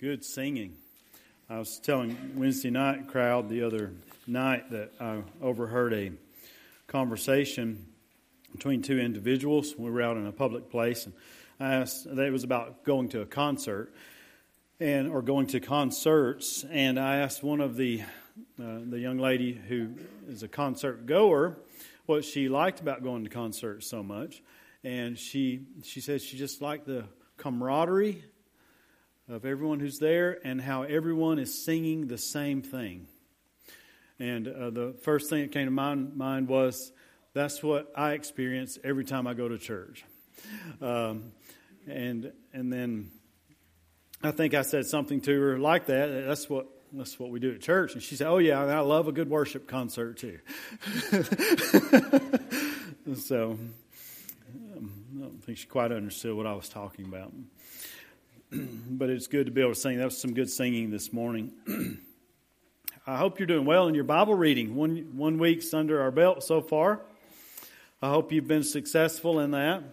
Good singing. I was telling Wednesday night crowd the other night that I overheard a conversation between two individuals. We were out in a public place, and I asked. It was about going to a concert, and or going to concerts. And I asked one of the uh, the young lady who is a concert goer what she liked about going to concerts so much, and she she said she just liked the camaraderie of everyone who's there and how everyone is singing the same thing. And uh, the first thing that came to my mind was that's what I experience every time I go to church. Um, and and then I think I said something to her like that. That's what that's what we do at church. And she said, "Oh yeah, I love a good worship concert too." so um, I don't think she quite understood what I was talking about. but it's good to be able to sing. That was some good singing this morning. I hope you're doing well in your Bible reading. One, one week's under our belt so far. I hope you've been successful in that.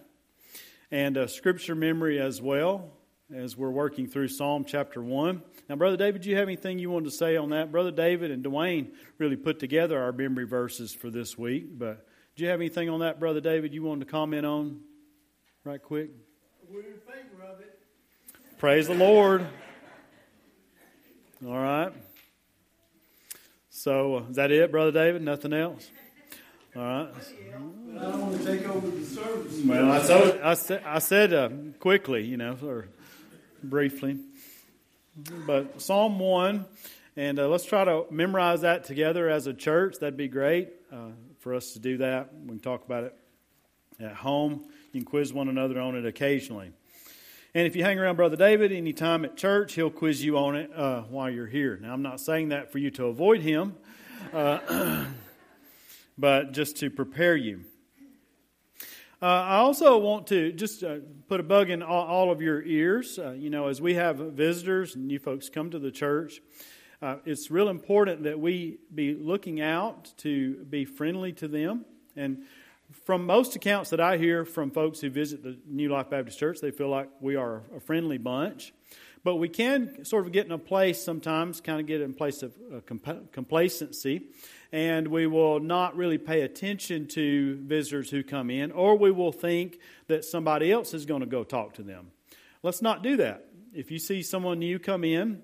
And uh, scripture memory as well, as we're working through Psalm chapter 1. Now, Brother David, do you have anything you wanted to say on that? Brother David and Dwayne really put together our memory verses for this week. But do you have anything on that, Brother David, you wanted to comment on right quick? We're in favor of it. Praise the Lord. All right. So, is that it, Brother David? Nothing else? All right. I don't want to take over the service. Well, I, told, I said, I said uh, quickly, you know, or briefly. But Psalm 1, and uh, let's try to memorize that together as a church. That'd be great uh, for us to do that. We can talk about it at home. You can quiz one another on it occasionally. And if you hang around Brother David anytime at church, he'll quiz you on it uh, while you're here. Now, I'm not saying that for you to avoid him, uh, but just to prepare you. Uh, I also want to just uh, put a bug in all, all of your ears. Uh, you know, as we have visitors and you folks come to the church, uh, it's real important that we be looking out to be friendly to them. And from most accounts that I hear from folks who visit the New Life Baptist Church, they feel like we are a friendly bunch. But we can sort of get in a place sometimes, kind of get in a place of uh, complacency, and we will not really pay attention to visitors who come in, or we will think that somebody else is going to go talk to them. Let's not do that. If you see someone new come in,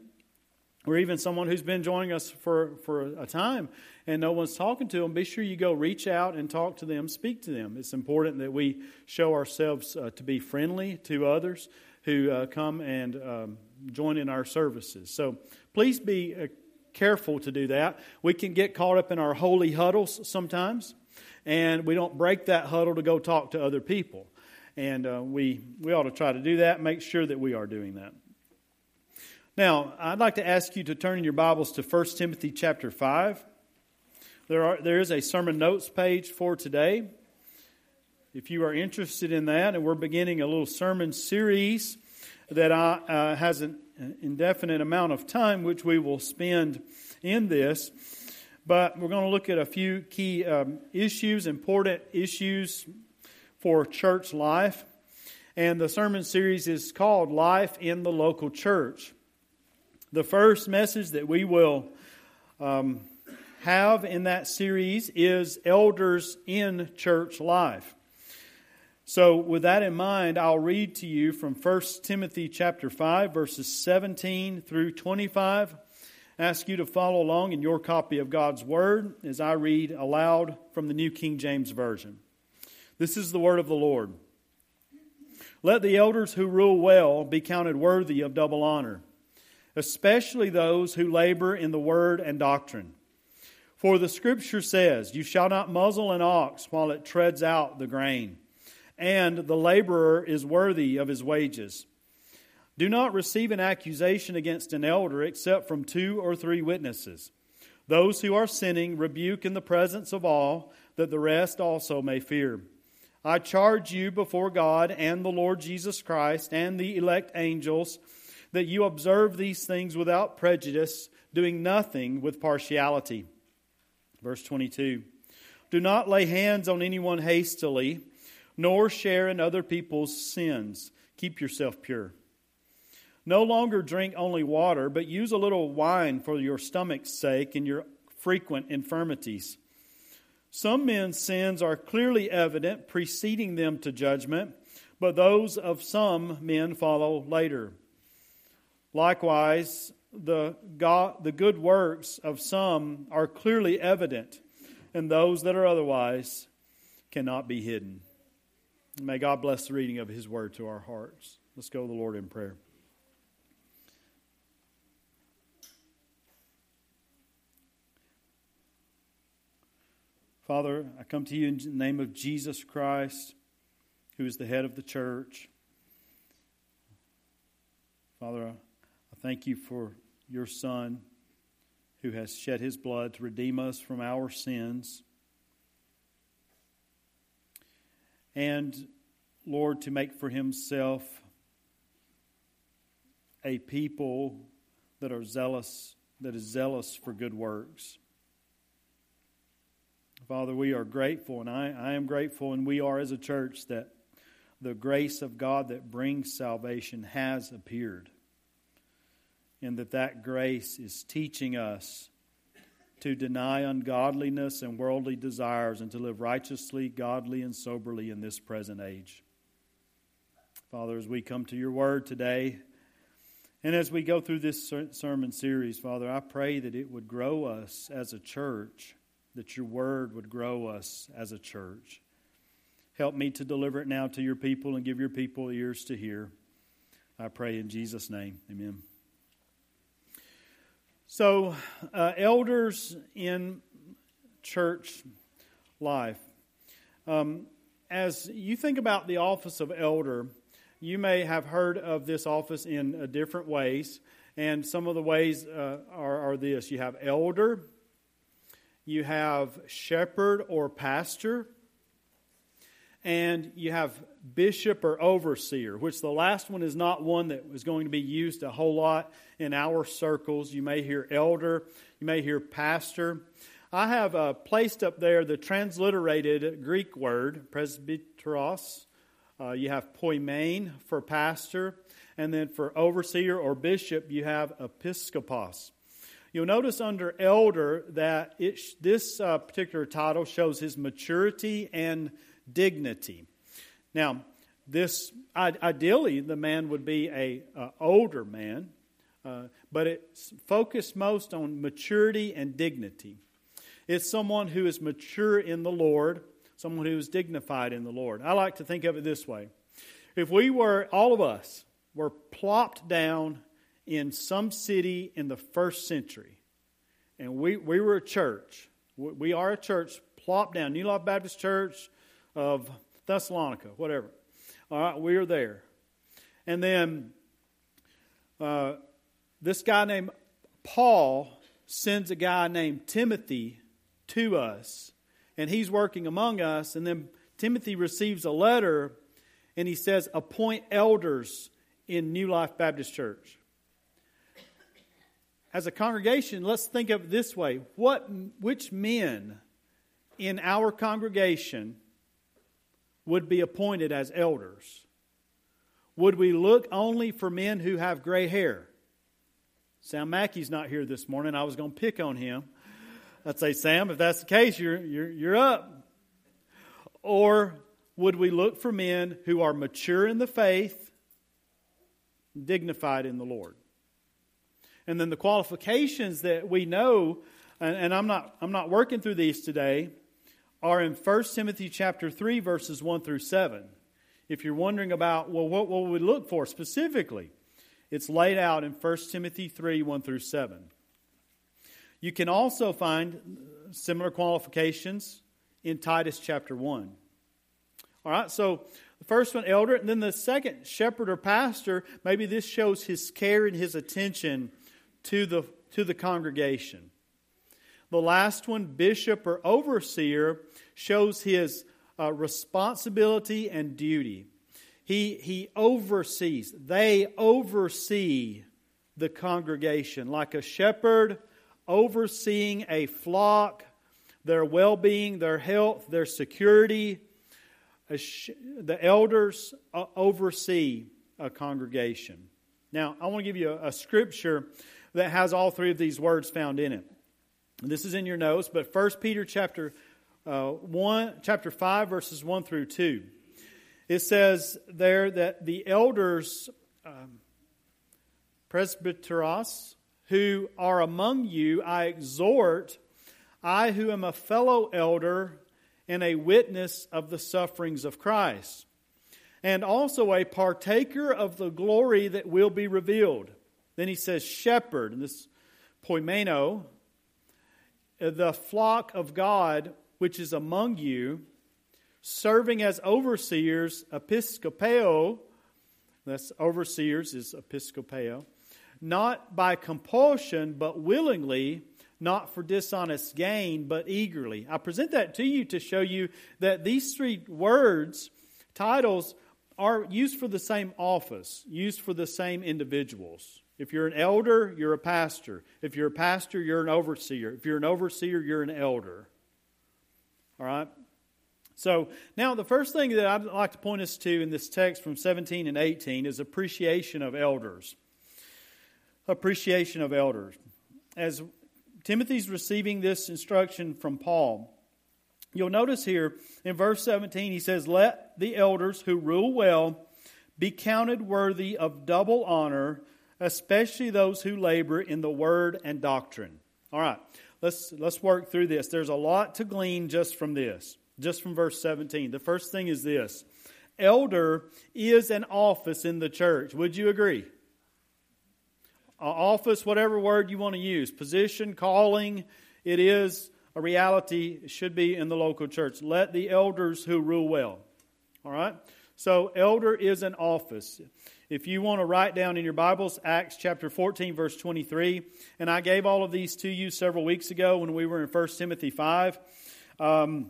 or even someone who's been joining us for, for a time and no one's talking to them, be sure you go reach out and talk to them, speak to them. It's important that we show ourselves uh, to be friendly to others who uh, come and um, join in our services. So please be uh, careful to do that. We can get caught up in our holy huddles sometimes, and we don't break that huddle to go talk to other people. And uh, we, we ought to try to do that, make sure that we are doing that. Now, I'd like to ask you to turn in your Bibles to 1 Timothy chapter 5. There, are, there is a sermon notes page for today. If you are interested in that, and we're beginning a little sermon series that I, uh, has an indefinite amount of time, which we will spend in this. But we're going to look at a few key um, issues, important issues for church life. And the sermon series is called Life in the Local Church. The first message that we will um, have in that series is elders in church life. So, with that in mind, I'll read to you from 1 Timothy chapter 5, verses 17 through 25. ask you to follow along in your copy of God's Word as I read aloud from the New King James Version. This is the Word of the Lord. Let the elders who rule well be counted worthy of double honor especially those who labor in the word and doctrine. For the scripture says, You shall not muzzle an ox while it treads out the grain, and the laborer is worthy of his wages. Do not receive an accusation against an elder except from two or three witnesses. Those who are sinning rebuke in the presence of all, that the rest also may fear. I charge you before God and the Lord Jesus Christ and the elect angels that you observe these things without prejudice, doing nothing with partiality. Verse 22 Do not lay hands on anyone hastily, nor share in other people's sins. Keep yourself pure. No longer drink only water, but use a little wine for your stomach's sake and your frequent infirmities. Some men's sins are clearly evident, preceding them to judgment, but those of some men follow later. Likewise, the, God, the good works of some are clearly evident, and those that are otherwise cannot be hidden. May God bless the reading of His word to our hearts. Let's go to the Lord in prayer. Father, I come to you in the name of Jesus Christ, who is the head of the church. Father, I thank you for your Son who has shed his blood to redeem us from our sins. And, Lord, to make for himself a people that are zealous, that is zealous for good works. Father, we are grateful, and I, I am grateful, and we are as a church that the grace of God that brings salvation has appeared. And that that grace is teaching us to deny ungodliness and worldly desires and to live righteously, godly, and soberly in this present age. Father, as we come to your word today, and as we go through this sermon series, Father, I pray that it would grow us as a church that your word would grow us as a church. Help me to deliver it now to your people and give your people ears to hear. I pray in Jesus' name. Amen. So, uh, elders in church life. Um, as you think about the office of elder, you may have heard of this office in uh, different ways. And some of the ways uh, are, are this you have elder, you have shepherd or pastor, and you have bishop or overseer, which the last one is not one that was going to be used a whole lot in our circles. You may hear elder, you may hear pastor. I have uh, placed up there the transliterated Greek word, presbyteros. Uh, you have poimen for pastor, and then for overseer or bishop, you have episkopos. You'll notice under elder that it, this uh, particular title shows his maturity and dignity. Now, this ideally the man would be a older man, uh, but it's focused most on maturity and dignity. It's someone who is mature in the Lord, someone who is dignified in the Lord. I like to think of it this way: if we were all of us were plopped down in some city in the first century. And we, we were a church. We are a church plopped down, New Life Baptist Church of Thessalonica, whatever. All right, we are there. And then uh, this guy named Paul sends a guy named Timothy to us, and he's working among us. And then Timothy receives a letter, and he says, Appoint elders in New Life Baptist Church as a congregation, let's think of it this way. What, which men in our congregation would be appointed as elders? Would we look only for men who have gray hair? Sam Mackey's not here this morning. I was going to pick on him. I'd say, Sam, if that's the case, you're, you're, you're up. Or would we look for men who are mature in the faith, dignified in the Lord? And then the qualifications that we know, and, and I'm, not, I'm not working through these today, are in 1 Timothy chapter 3, verses 1 through 7. If you're wondering about, well, what will we look for specifically? It's laid out in 1 Timothy 3, 1 through 7. You can also find similar qualifications in Titus chapter 1. All right, so the first one, elder, and then the second, shepherd or pastor, maybe this shows his care and his attention to the, to the congregation. The last one, bishop or overseer, shows his uh, responsibility and duty. He, he oversees, they oversee the congregation like a shepherd overseeing a flock, their well being, their health, their security. The elders uh, oversee a congregation. Now, I want to give you a, a scripture that has all three of these words found in it. This is in your notes, but 1 Peter chapter uh, 1, chapter 5, verses 1 through 2. It says there that the elders, um, presbyteros, who are among you, I exhort, I who am a fellow elder and a witness of the sufferings of Christ, and also a partaker of the glory that will be revealed. Then he says, shepherd, and this poimeno, Uh, the flock of God which is among you, serving as overseers, episkopeo, that's overseers is episkopeo, not by compulsion, but willingly, not for dishonest gain, but eagerly. I present that to you to show you that these three words, titles, are used for the same office, used for the same individuals. If you're an elder, you're a pastor. If you're a pastor, you're an overseer. If you're an overseer, you're an elder. All right? So, now the first thing that I'd like to point us to in this text from 17 and 18 is appreciation of elders. Appreciation of elders. As Timothy's receiving this instruction from Paul, you'll notice here in verse 17 he says, Let the elders who rule well be counted worthy of double honor especially those who labor in the word and doctrine. All right, let's, let's work through this. There's a lot to glean just from this, just from verse 17. The first thing is this Elder is an office in the church. Would you agree? office, whatever word you want to use, position, calling, it is a reality, it should be in the local church. Let the elders who rule well. All right? So, elder is an office. If you want to write down in your Bibles, Acts chapter 14, verse 23, and I gave all of these to you several weeks ago when we were in 1 Timothy 5. Um,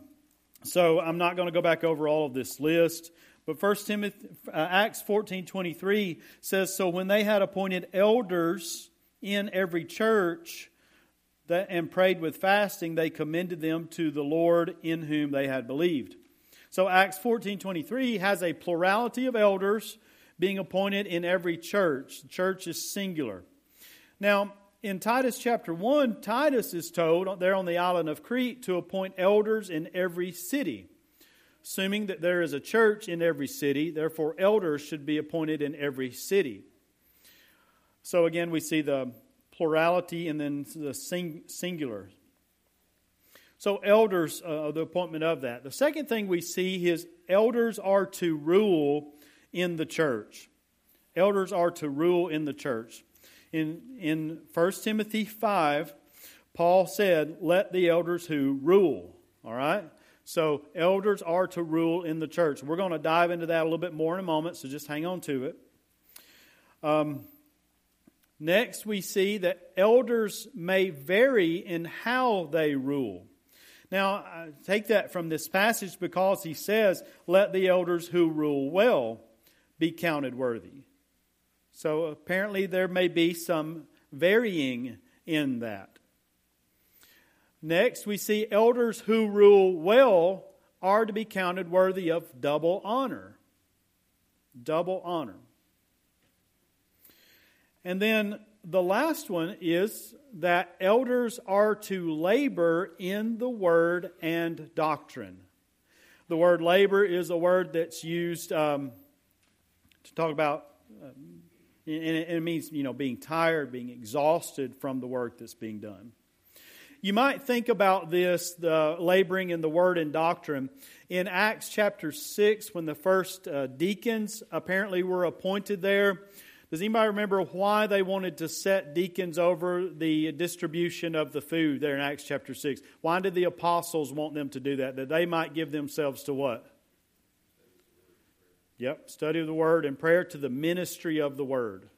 so I'm not going to go back over all of this list. But 1 Timothy, uh, Acts 14, 23 says, So when they had appointed elders in every church that, and prayed with fasting, they commended them to the Lord in whom they had believed. So Acts 14, 23 has a plurality of elders being appointed in every church. The church is singular. Now, in Titus chapter 1, Titus is told there on the island of Crete to appoint elders in every city. Assuming that there is a church in every city, therefore elders should be appointed in every city. So again, we see the plurality and then the sing- singular. So, elders, uh, the appointment of that. The second thing we see is elders are to rule in the church. Elders are to rule in the church. In, in 1 Timothy 5, Paul said, Let the elders who rule. All right? So, elders are to rule in the church. We're going to dive into that a little bit more in a moment, so just hang on to it. Um, next, we see that elders may vary in how they rule. Now, I take that from this passage because he says, Let the elders who rule well be counted worthy. So apparently there may be some varying in that. Next, we see elders who rule well are to be counted worthy of double honor. Double honor. And then the last one is that elders are to labor in the word and doctrine. The word labor is a word that's used um, to talk about, um, and it means, you know, being tired, being exhausted from the work that's being done. You might think about this, the laboring in the word and doctrine. In Acts chapter 6, when the first uh, deacons apparently were appointed there, does anybody remember why they wanted to set deacons over the distribution of the food there in Acts chapter 6? Why did the apostles want them to do that? That they might give themselves to what? Yep, study of the Word and prayer to the ministry of the Word.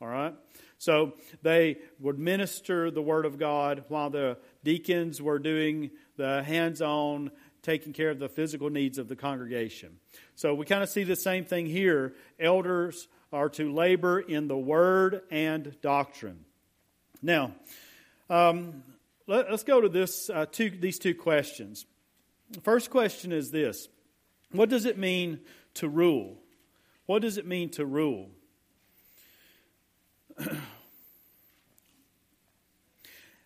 All right? So they would minister the Word of God while the deacons were doing the hands on, taking care of the physical needs of the congregation. So we kind of see the same thing here. Elders are to labor in the Word and doctrine. Now, um, let, us go to this, uh, two, these two questions. The first question is this What does it mean to rule. What does it mean to rule?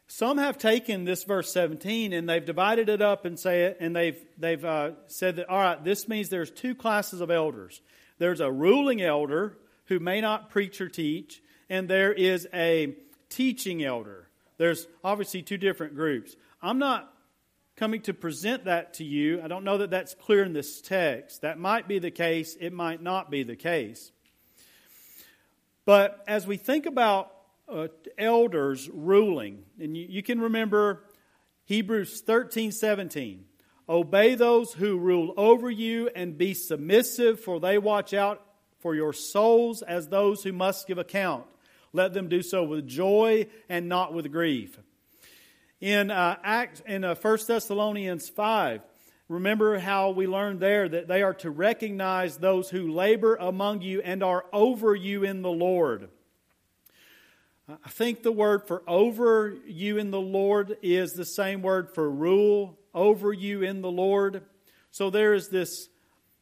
Some have taken this verse 17 and they've divided it up and say it, and they've they've uh, said that all right, this means there's two classes of elders. There's a ruling elder who may not preach or teach, and there is a teaching elder. There's obviously two different groups. I'm not coming to present that to you. I don't know that that's clear in this text. That might be the case, it might not be the case. But as we think about uh, elders ruling. And you, you can remember Hebrews 13 17. Obey those who rule over you and be submissive, for they watch out for your souls as those who must give account. Let them do so with joy and not with grief. In uh, Acts, in uh, 1 Thessalonians 5, remember how we learned there that they are to recognize those who labor among you and are over you in the Lord. I think the word for over you in the Lord is the same word for rule over you in the Lord. So there is this,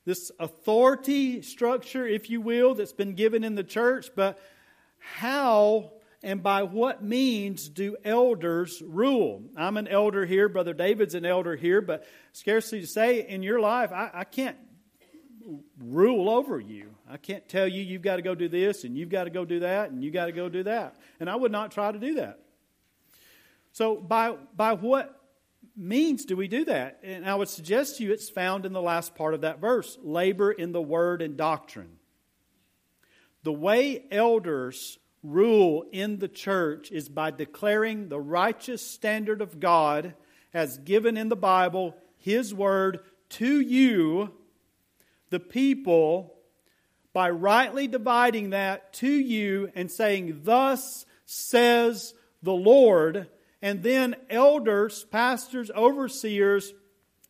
this authority structure, if you will, that's been given in the church, but how and by what means do elders rule? I'm an elder here, Brother David's an elder here, but scarcely to say in your life, I, I can't rule over you. I can't tell you you've got to go do this and you've got to go do that and you've got to go do that. And I would not try to do that. So by by what means do we do that? And I would suggest to you it's found in the last part of that verse, labor in the word and doctrine. The way elders rule in the church is by declaring the righteous standard of God as given in the Bible, his word to you the people by rightly dividing that to you and saying, Thus says the Lord. And then elders, pastors, overseers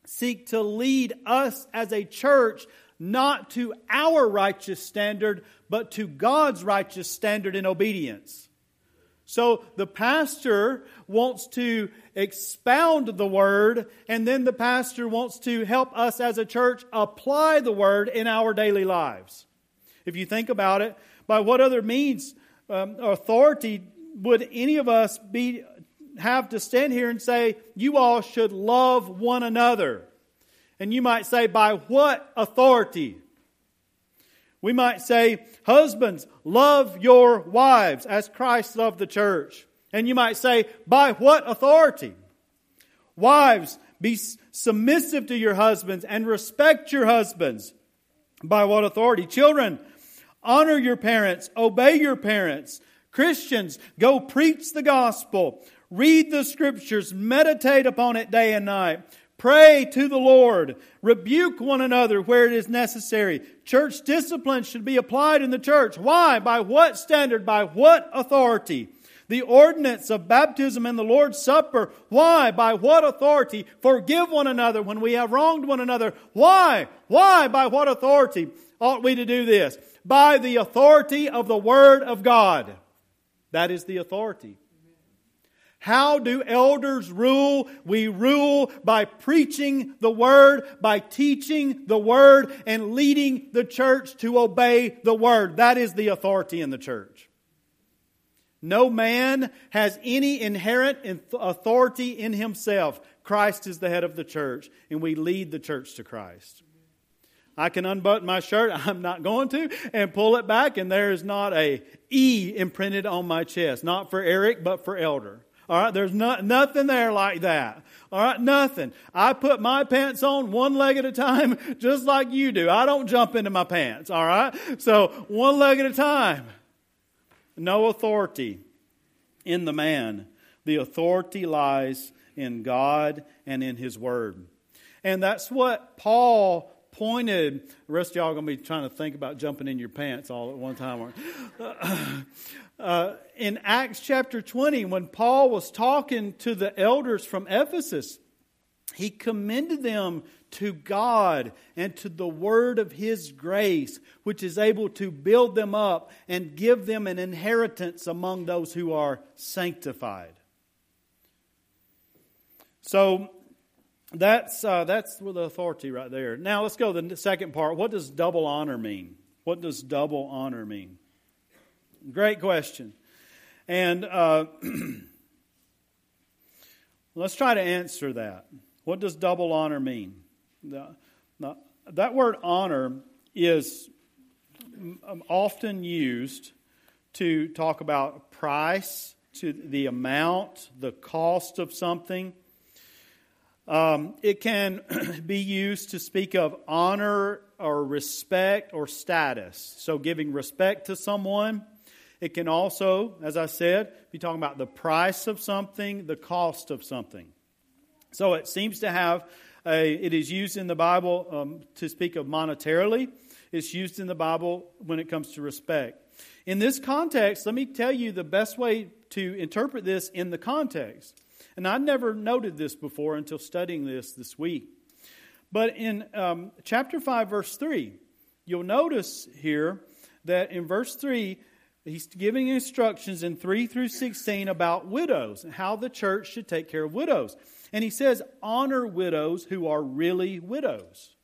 seek to lead us as a church not to our righteous standard, but to God's righteous standard in obedience. So the pastor wants to expound the word, and then the pastor wants to help us as a church apply the word in our daily lives. If you think about it, by what other means, um, authority would any of us be have to stand here and say, you all should love one another? And you might say, by what authority? We might say, Husbands, love your wives as Christ loved the church. And you might say, By what authority? Wives, be submissive to your husbands and respect your husbands. By what authority? Children, honor your parents, obey your parents. Christians, go preach the gospel, read the scriptures, meditate upon it day and night. Pray to the Lord. Rebuke one another where it is necessary. Church discipline should be applied in the church. Why? By what standard? By what authority? The ordinance of baptism and the Lord's Supper. Why? By what authority? Forgive one another when we have wronged one another. Why? Why? By what authority ought we to do this? By the authority of the Word of God. That is the authority. How do elders rule? We rule by preaching the Word, by teaching the Word, and leading the church to obey the Word. That is the authority in the church. No man has any inherent authority in himself. Christ is the head of the church, and we lead the church to Christ. I can unbutton my shirt, I'm not going to, and pull it back, and there is not a E imprinted on my chest. Not for Eric, but for elder. All right, there's not, nothing there like that. All right, nothing. I put my pants on one leg at a time, just like you do. I don't jump into my pants. All right, so one leg at a time. No authority in the man. The authority lies in God and in His Word. And that's what Paul pointed. The rest of y'all are going to be trying to think about jumping in your pants all at one time. Uh, in Acts chapter 20, when Paul was talking to the elders from Ephesus, he commended them to God and to the word of his grace, which is able to build them up and give them an inheritance among those who are sanctified. So that's, uh, that's the authority right there. Now let's go to the second part. What does double honor mean? What does double honor mean? Great question. And uh, let's try to answer that. What does double honor mean? The, the, that word honor is often used to talk about price, to the amount, the cost of something. Um, it can be used to speak of honor or respect or status. So, giving respect to someone. It can also, as I said, be talking about the price of something, the cost of something. So, it seems to have a, it is used in the Bible um, to speak of monetarily. It's used in the Bible when it comes to respect. In this context, let me tell you the best way to interpret this in the context. And I'd never noted this before until studying this this week. But in um, chapter 5, verse 3, you'll notice here that in verse 3, he's giving instructions in 3 through 16 about widows and how the church should take care of widows. And he says, honor widows who are really widows.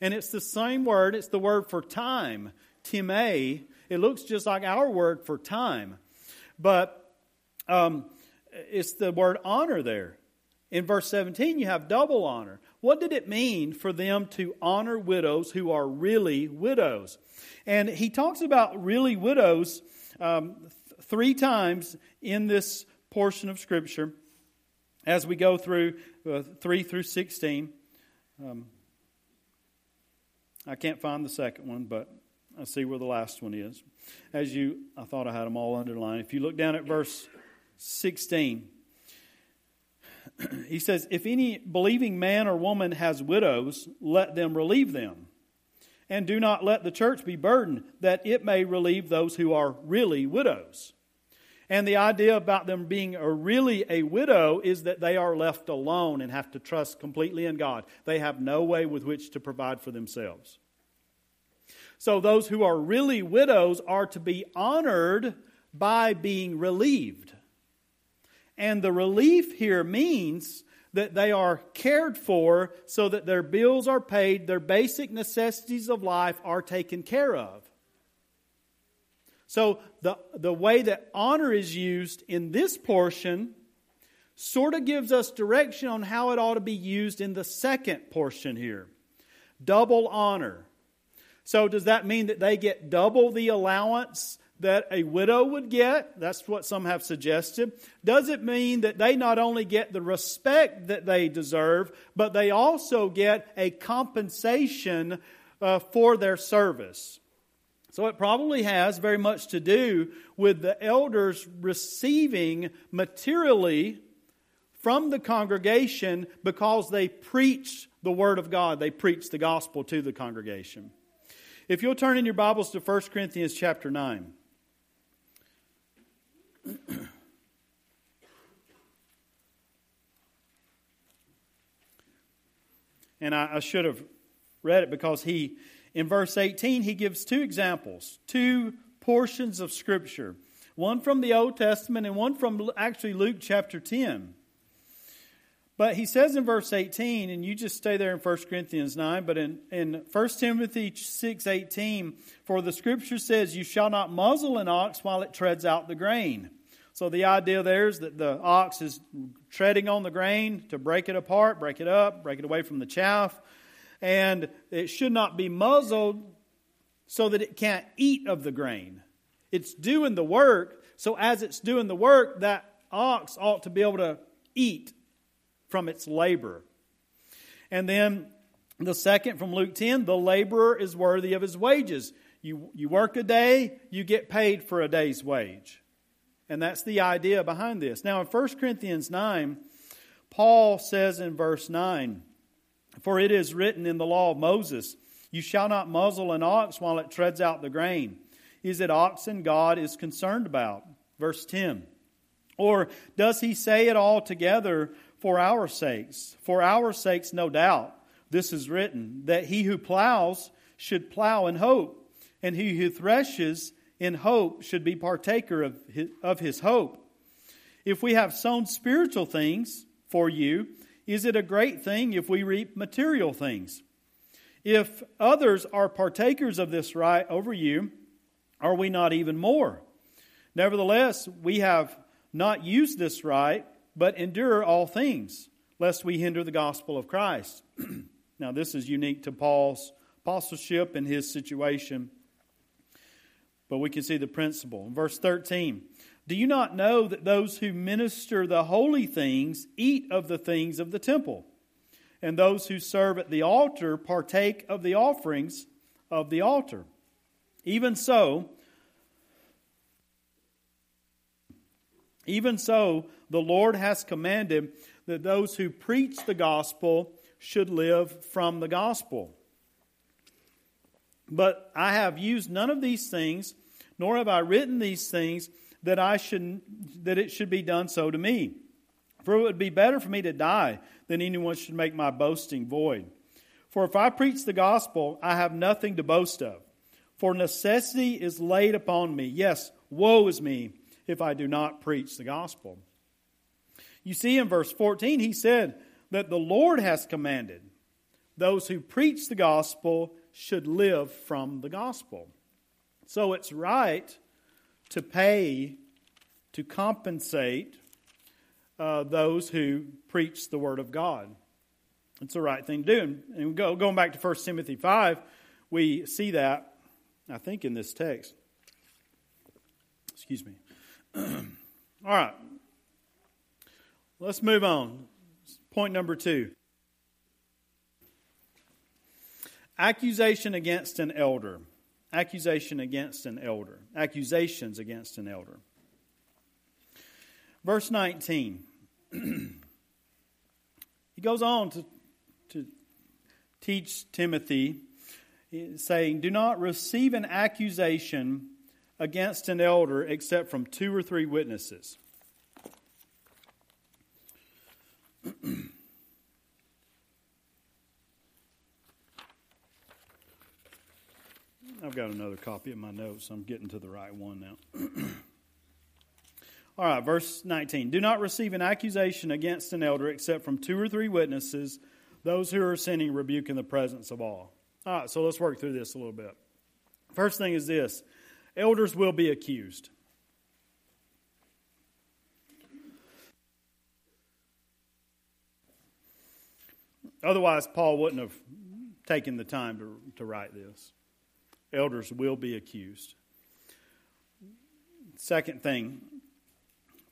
And it's the same word, it's the word for time, time. It looks just like our word for time. But um, it's the word honor there. In verse 17, you have double honor. What did it mean for them to honor widows who are really widows? And he talks about really widows um, th- three times in this portion of Scripture as we go through uh, 3 through 16. Um, I can't find the second one, but I see where the last one is. As you, I thought I had them all underlined. If you look down at verse 16, he says, If any believing man or woman has widows, let them relieve them. And do not let the church be burdened, that it may relieve those who are really widows. And the idea about them being a really a widow is that they are left alone and have to trust completely in God. They have no way with which to provide for themselves. So those who are really widows are to be honored by being relieved. And the relief here means that they are cared for so that their bills are paid, their basic necessities of life are taken care of. So the, the way that honor is used in this portion sort of gives us direction on how it ought to be used in the second portion here. Double honor. So does that mean that they get double the allowance that a widow would get? That's what some have suggested. Does it mean that they not only get the respect that they deserve, but they also get a compensation uh, for their service? So it probably has very much to do with the elders receiving materially from the congregation because they preach the Word of God. They preach the gospel to the congregation. If you'll turn in your Bibles to 1 Corinthians chapter 9. And I, I should have read it because he in verse 18, he gives two examples, two portions of Scripture, one from the Old Testament and one from actually Luke chapter 10. But he says in verse 18, and you just stay there in 1 Corinthians 9, but in, in 1 Timothy 6 18, for the scripture says, You shall not muzzle an ox while it treads out the grain. So the idea there is that the ox is treading on the grain to break it apart, break it up, break it away from the chaff and it should not be muzzled so that it can't eat of the grain. It's doing the work, so as it's doing the work, that ox ought to be able to eat from its labor. And then the second from Luke 10 the laborer is worthy of his wages. You, you work a day, you get paid for a day's wage. And that's the idea behind this. Now, in 1 Corinthians 9, Paul says in verse 9, for it is written in the law of Moses, You shall not muzzle an ox while it treads out the grain. Is it oxen God is concerned about? Verse 10. Or does he say it all together for our sakes? For our sakes, no doubt. This is written, that he who plows should plow in hope, and he who threshes in hope should be partaker of his, of his hope. If we have sown spiritual things for you, is it a great thing if we reap material things? If others are partakers of this right over you, are we not even more? Nevertheless, we have not used this right, but endure all things, lest we hinder the gospel of Christ. now, this is unique to Paul's apostleship and his situation, but we can see the principle. In verse 13 Do you not know that those who minister the holy things eat of the things of the temple, and those who serve at the altar partake of the offerings of the altar? Even so, Even so, the Lord has commanded that those who preach the gospel should live from the gospel. But I have used none of these things, nor have I written these things that I should that it should be done so to me. For it would be better for me to die than anyone should make my boasting void. For if I preach the gospel, I have nothing to boast of. For necessity is laid upon me. Yes, woe is me if I do not preach the gospel. You see, in verse 14, he said that the Lord has commanded those who preach the gospel should live from the gospel. So it's right to pay, to compensate uh, those who preach the word of God. It's the right thing to do. And go, going back to 1 Timothy 5, we see that, I think, in this text. Excuse me. All right. Let's move on. Point number two accusation against an elder. Accusation against an elder. Accusations against an elder. Verse 19. he goes on to, to teach Timothy, saying, Do not receive an accusation against an elder except from two or three witnesses. I've got another copy of my notes. I'm getting to the right one now. All right, verse 19. Do not receive an accusation against an elder except from two or three witnesses, those who are sinning rebuke in the presence of all. All right, so let's work through this a little bit. First thing is this elders will be accused. Otherwise, Paul wouldn't have taken the time to, to write this. Elders will be accused. Second thing,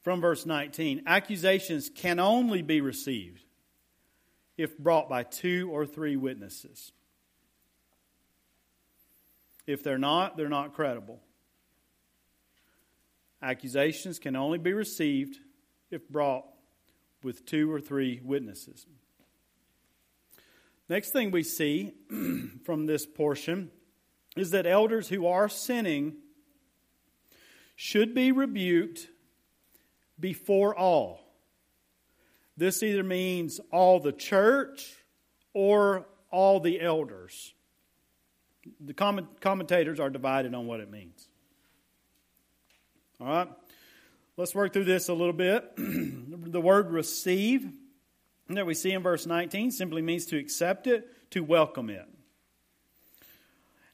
from verse 19 accusations can only be received if brought by two or three witnesses. If they're not, they're not credible. Accusations can only be received if brought with two or three witnesses. Next thing we see from this portion is that elders who are sinning should be rebuked before all. This either means all the church or all the elders. The commentators are divided on what it means. All right? Let's work through this a little bit. the word receive that we see in verse 19 simply means to accept it, to welcome it.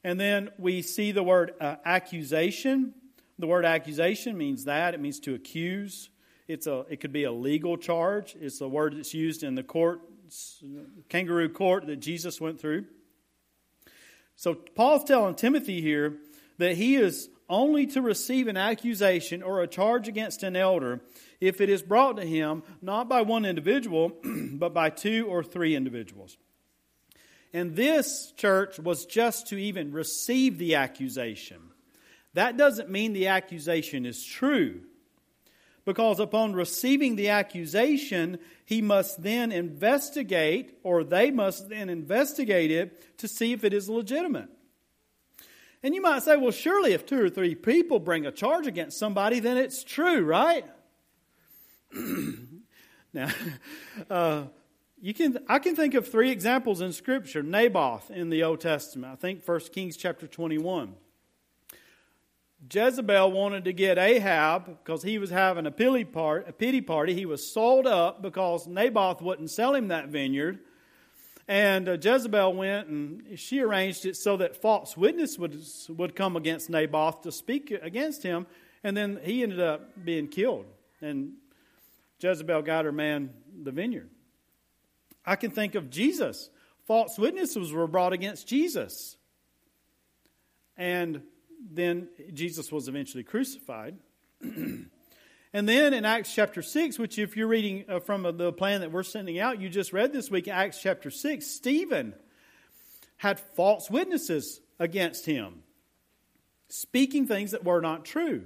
And then we see the word uh, accusation. The word accusation means that it means to accuse. It's a it could be a legal charge. It's a word that's used in the court kangaroo court that Jesus went through. So Paul's telling Timothy here that he is only to receive an accusation or a charge against an elder if it is brought to him not by one individual, but by two or three individuals. And this church was just to even receive the accusation. That doesn't mean the accusation is true. Because upon receiving the accusation, he must then investigate, or they must then investigate it to see if it is legitimate. And you might say, well, surely if two or three people bring a charge against somebody, then it's true, right? now, uh, you can, I can think of three examples in Scripture. Naboth in the Old Testament. I think 1 Kings chapter 21. Jezebel wanted to get Ahab because he was having a pity, part, a pity party. He was sold up because Naboth wouldn't sell him that vineyard. And uh, Jezebel went and she arranged it so that false witness would, would come against Naboth to speak against him. And then he ended up being killed. And Jezebel got her man the vineyard. I can think of Jesus. False witnesses were brought against Jesus. And then Jesus was eventually crucified. and then in Acts chapter 6, which if you're reading uh, from the plan that we're sending out, you just read this week, Acts chapter 6, Stephen had false witnesses against him, speaking things that were not true.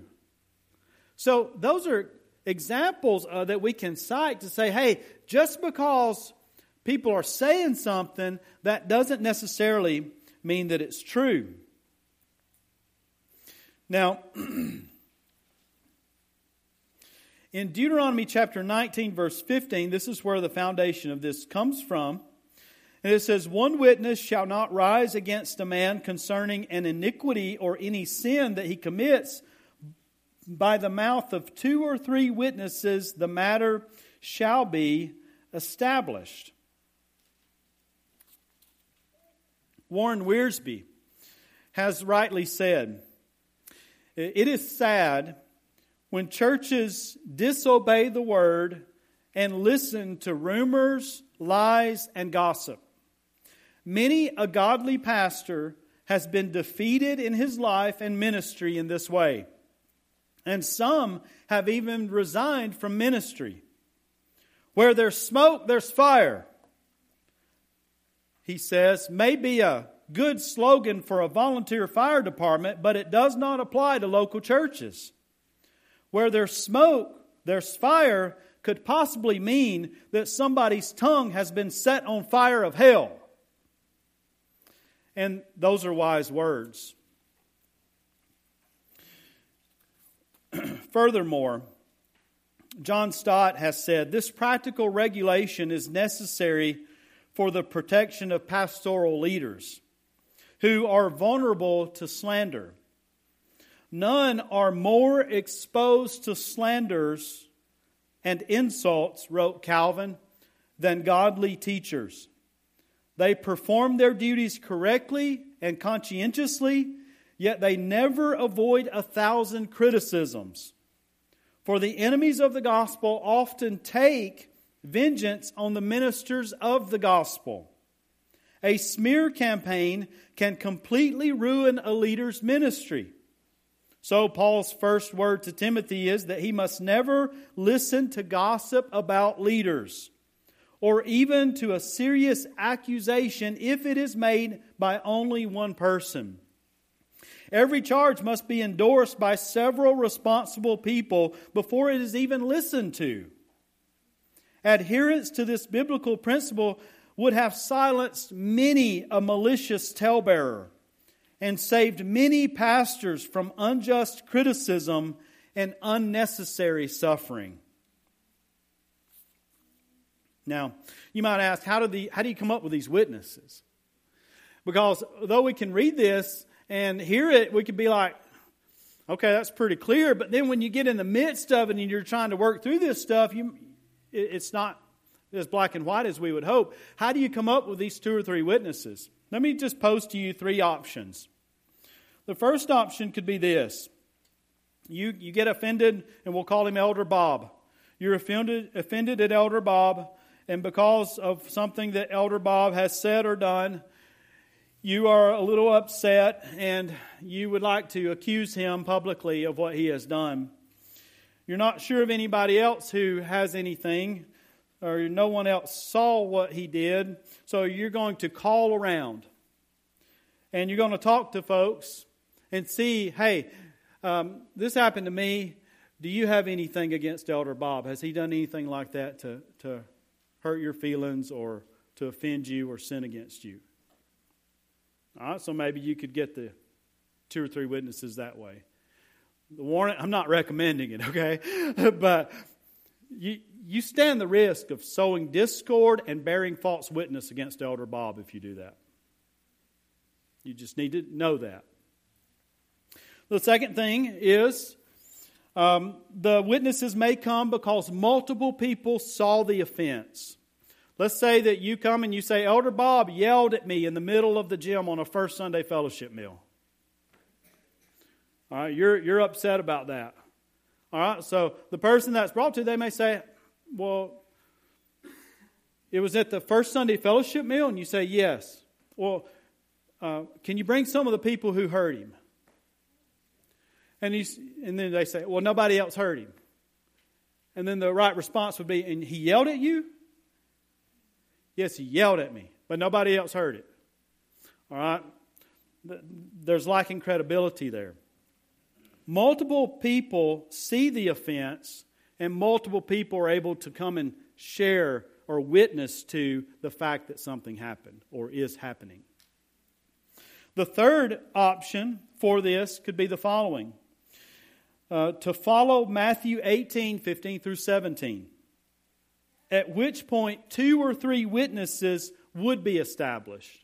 So those are examples uh, that we can cite to say, hey, just because people are saying something, that doesn't necessarily mean that it's true. Now, in Deuteronomy chapter 19, verse 15, this is where the foundation of this comes from. And it says, One witness shall not rise against a man concerning an iniquity or any sin that he commits. By the mouth of two or three witnesses, the matter shall be established. Warren Wiersbe has rightly said, It is sad when churches disobey the word and listen to rumors, lies, and gossip. Many a godly pastor has been defeated in his life and ministry in this way. And some have even resigned from ministry. Where there's smoke, there's fire. He says, may be a good slogan for a volunteer fire department, but it does not apply to local churches. Where there's smoke, there's fire could possibly mean that somebody's tongue has been set on fire of hell. And those are wise words. Furthermore, John Stott has said this practical regulation is necessary for the protection of pastoral leaders who are vulnerable to slander. None are more exposed to slanders and insults, wrote Calvin, than godly teachers. They perform their duties correctly and conscientiously, yet they never avoid a thousand criticisms. For the enemies of the gospel often take vengeance on the ministers of the gospel. A smear campaign can completely ruin a leader's ministry. So, Paul's first word to Timothy is that he must never listen to gossip about leaders or even to a serious accusation if it is made by only one person. Every charge must be endorsed by several responsible people before it is even listened to. Adherence to this biblical principle would have silenced many a malicious talebearer and saved many pastors from unjust criticism and unnecessary suffering. Now, you might ask, how, do the, how do you come up with these witnesses? Because though we can read this and hear it, we could be like, okay, that's pretty clear. But then when you get in the midst of it and you're trying to work through this stuff, you, it's not as black and white as we would hope. How do you come up with these two or three witnesses? Let me just pose to you three options. The first option could be this you, you get offended, and we'll call him Elder Bob. You're offended, offended at Elder Bob, and because of something that Elder Bob has said or done, you are a little upset and you would like to accuse him publicly of what he has done. You're not sure of anybody else who has anything, or no one else saw what he did, so you're going to call around and you're going to talk to folks and see hey, um, this happened to me. Do you have anything against Elder Bob? Has he done anything like that to, to hurt your feelings or to offend you or sin against you. All right, so maybe you could get the two or three witnesses that way. The warrant, I'm not recommending it, okay? but you, you stand the risk of sowing discord and bearing false witness against Elder Bob if you do that. You just need to know that. The second thing is um, the witnesses may come because multiple people saw the offense. Let's say that you come and you say, Elder Bob yelled at me in the middle of the gym on a first Sunday fellowship meal. All right, you're, you're upset about that. All right, so the person that's brought to, they may say, Well, it was at the first Sunday fellowship meal, and you say, Yes. Well, uh, can you bring some of the people who heard him? And, he's, and then they say, Well, nobody else heard him. And then the right response would be, And he yelled at you? Yes, he yelled at me, but nobody else heard it. All right? There's lacking credibility there. Multiple people see the offense, and multiple people are able to come and share or witness to the fact that something happened or is happening. The third option for this could be the following uh, to follow Matthew 18, 15 through 17, at which point two or three witnesses would be established.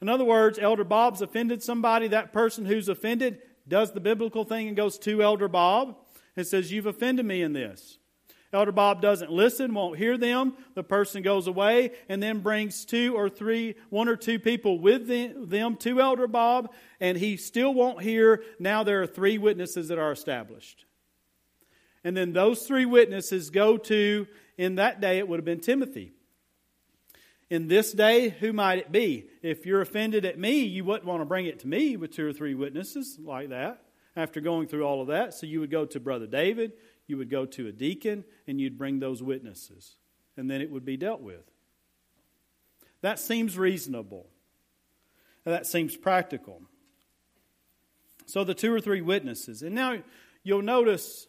In other words, Elder Bob's offended somebody, that person who's offended does the biblical thing and goes to Elder Bob and says, You've offended me in this. Elder Bob doesn't listen, won't hear them. The person goes away and then brings two or three, one or two people with them to Elder Bob, and he still won't hear. Now there are three witnesses that are established. And then those three witnesses go to, in that day, it would have been Timothy. In this day, who might it be? If you're offended at me, you wouldn't want to bring it to me with two or three witnesses like that after going through all of that. So you would go to Brother David, you would go to a deacon and you'd bring those witnesses, and then it would be dealt with. That seems reasonable. That seems practical. So the two or three witnesses. And now you'll notice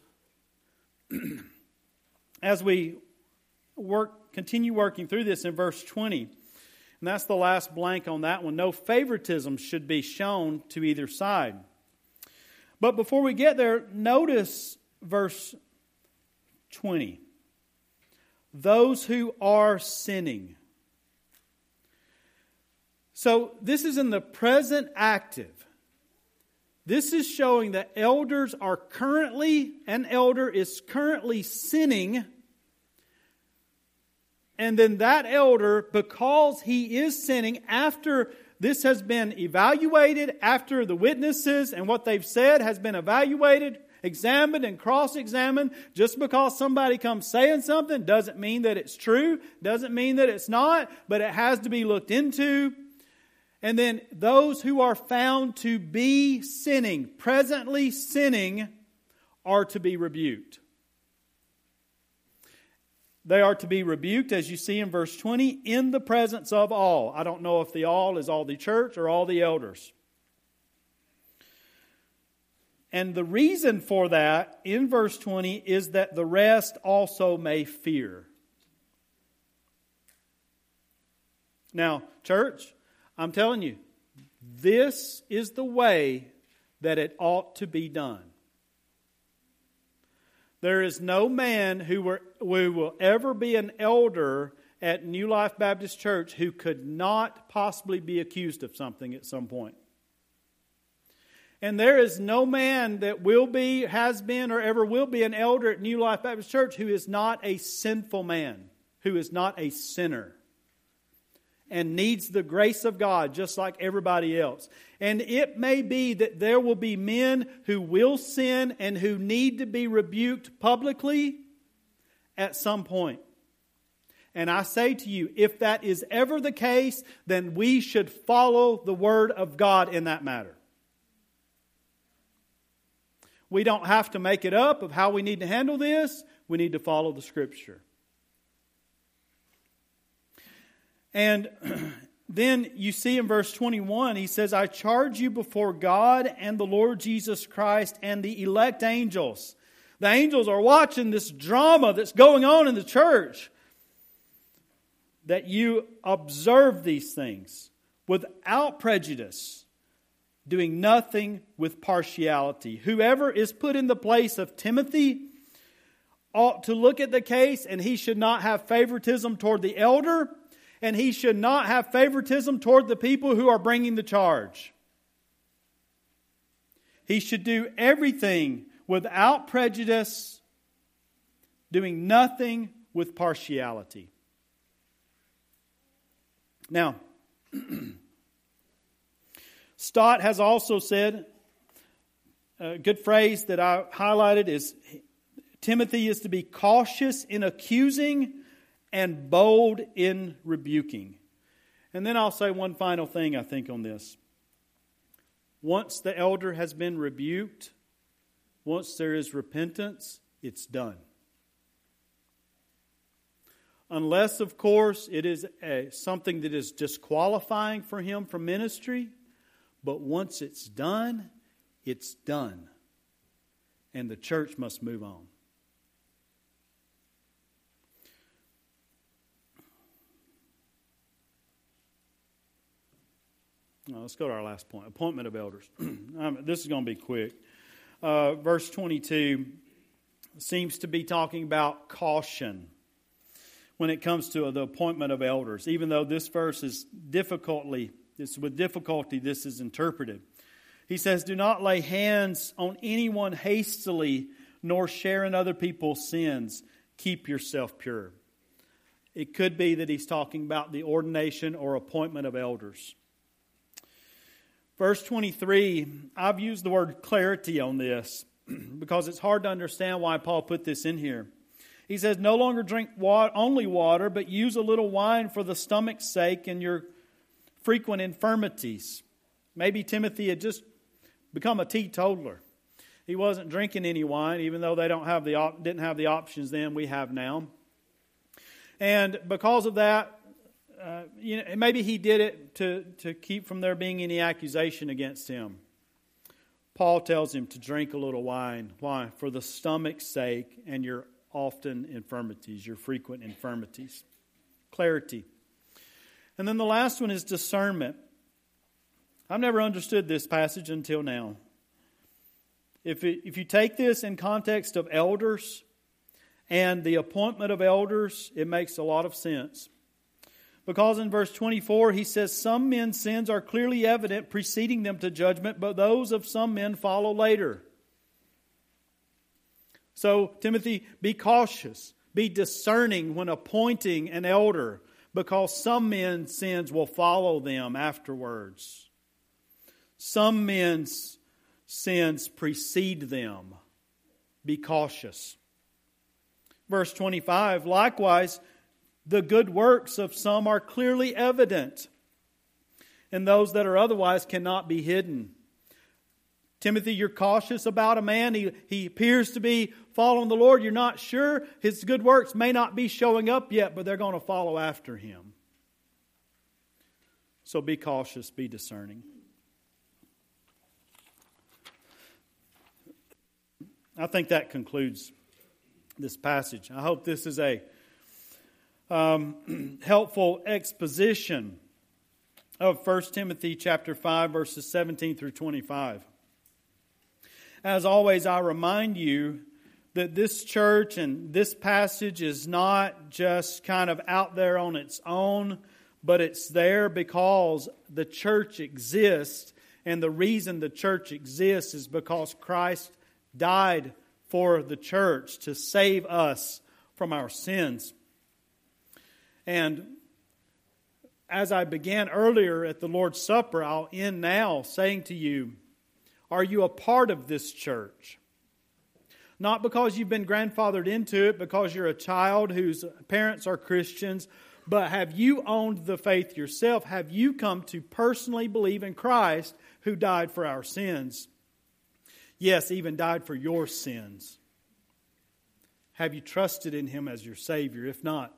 as we work continue working through this in verse 20. And that's the last blank on that one. No favoritism should be shown to either side. But before we get there, notice verse 20. Those who are sinning. So this is in the present active. This is showing that elders are currently, an elder is currently sinning. And then that elder, because he is sinning, after this has been evaluated, after the witnesses and what they've said has been evaluated, examined and cross examined. Just because somebody comes saying something doesn't mean that it's true, doesn't mean that it's not, but it has to be looked into. And then those who are found to be sinning, presently sinning, are to be rebuked. They are to be rebuked, as you see in verse 20, in the presence of all. I don't know if the all is all the church or all the elders. And the reason for that in verse 20 is that the rest also may fear. Now, church, I'm telling you, this is the way that it ought to be done. There is no man who, were, who will ever be an elder at New Life Baptist Church who could not possibly be accused of something at some point. And there is no man that will be, has been, or ever will be an elder at New Life Baptist Church who is not a sinful man, who is not a sinner, and needs the grace of God just like everybody else. And it may be that there will be men who will sin and who need to be rebuked publicly at some point. And I say to you, if that is ever the case, then we should follow the Word of God in that matter. We don't have to make it up of how we need to handle this. We need to follow the Scripture. And then you see in verse 21, he says, I charge you before God and the Lord Jesus Christ and the elect angels. The angels are watching this drama that's going on in the church. That you observe these things without prejudice doing nothing with partiality. Whoever is put in the place of Timothy ought to look at the case, and he should not have favoritism toward the elder, and he should not have favoritism toward the people who are bringing the charge. He should do everything without prejudice, doing nothing with partiality. Now, Stott has also said, a good phrase that I highlighted is Timothy is to be cautious in accusing and bold in rebuking. And then I'll say one final thing, I think, on this. Once the elder has been rebuked, once there is repentance, it's done. Unless, of course, it is a, something that is disqualifying for him from ministry, but once it's done, it's done. And the church must move on. Now, let's go to our last point appointment of elders. this is going to be quick. Uh, verse 22 seems to be talking about caution when it comes to the appointment of elders, even though this verse is difficultly, it's with difficulty this is interpreted. He says, Do not lay hands on anyone hastily, nor share in other people's sins. Keep yourself pure. It could be that he's talking about the ordination or appointment of elders. Verse 23, I've used the word clarity on this because it's hard to understand why Paul put this in here. He says, No longer drink water, only water, but use a little wine for the stomach's sake and your frequent infirmities. Maybe Timothy had just become a teetotaler. He wasn't drinking any wine, even though they don't have the, didn't have the options then we have now. And because of that, uh, you know, maybe he did it to, to keep from there being any accusation against him. Paul tells him to drink a little wine. Why? For the stomach's sake and your often infirmities, your frequent infirmities. Clarity. And then the last one is discernment. I've never understood this passage until now. If, it, if you take this in context of elders and the appointment of elders, it makes a lot of sense. Because in verse 24, he says, Some men's sins are clearly evident, preceding them to judgment, but those of some men follow later. So, Timothy, be cautious, be discerning when appointing an elder, because some men's sins will follow them afterwards. Some men's sins precede them. Be cautious. Verse 25, likewise, the good works of some are clearly evident, and those that are otherwise cannot be hidden. Timothy, you're cautious about a man. He, he appears to be following the Lord. You're not sure. His good works may not be showing up yet, but they're going to follow after him. So be cautious, be discerning. I think that concludes this passage. I hope this is a um, helpful exposition of 1 Timothy chapter 5 verses 17 through 25. As always, I remind you that this church and this passage is not just kind of out there on its own, but it's there because the church exists. And the reason the church exists is because Christ died for the church to save us from our sins. And as I began earlier at the Lord's Supper, I'll end now saying to you, Are you a part of this church? Not because you've been grandfathered into it, because you're a child whose parents are Christians, but have you owned the faith yourself? Have you come to personally believe in Christ who died for our sins? Yes, even died for your sins. Have you trusted in Him as your Savior? If not,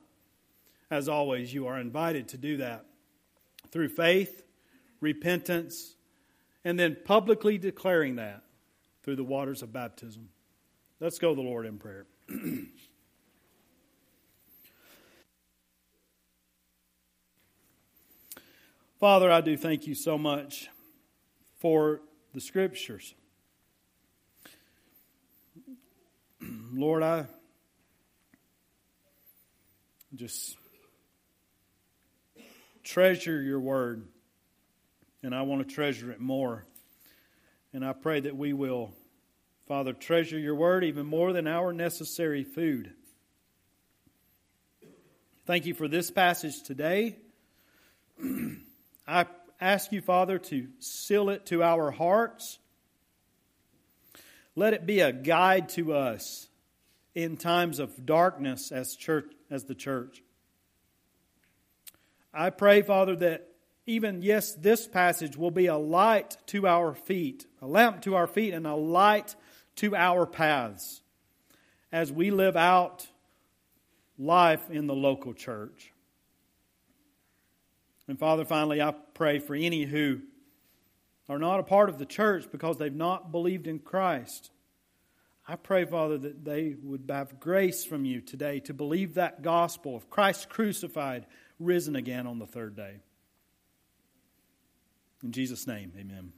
as always, you are invited to do that through faith, repentance, and then publicly declaring that through the waters of baptism. Let's go to the Lord in prayer. Father, I do thank you so much for the scriptures. Lord, I just treasure your word, and I want to treasure it more. And I pray that we will, Father, treasure your word even more than our necessary food. Thank you for this passage today. I ask you, Father, to seal it to our hearts. Let it be a guide to us in times of darkness as church as the church. I pray, Father, that even yes, this passage will be a light to our feet, a lamp to our feet, and a light to our paths as we live out life in the local church. And Father, finally, I pray for any who are not a part of the church because they've not believed in Christ. I pray, Father, that they would have grace from you today to believe that gospel of Christ crucified, risen again on the third day. In Jesus' name, amen.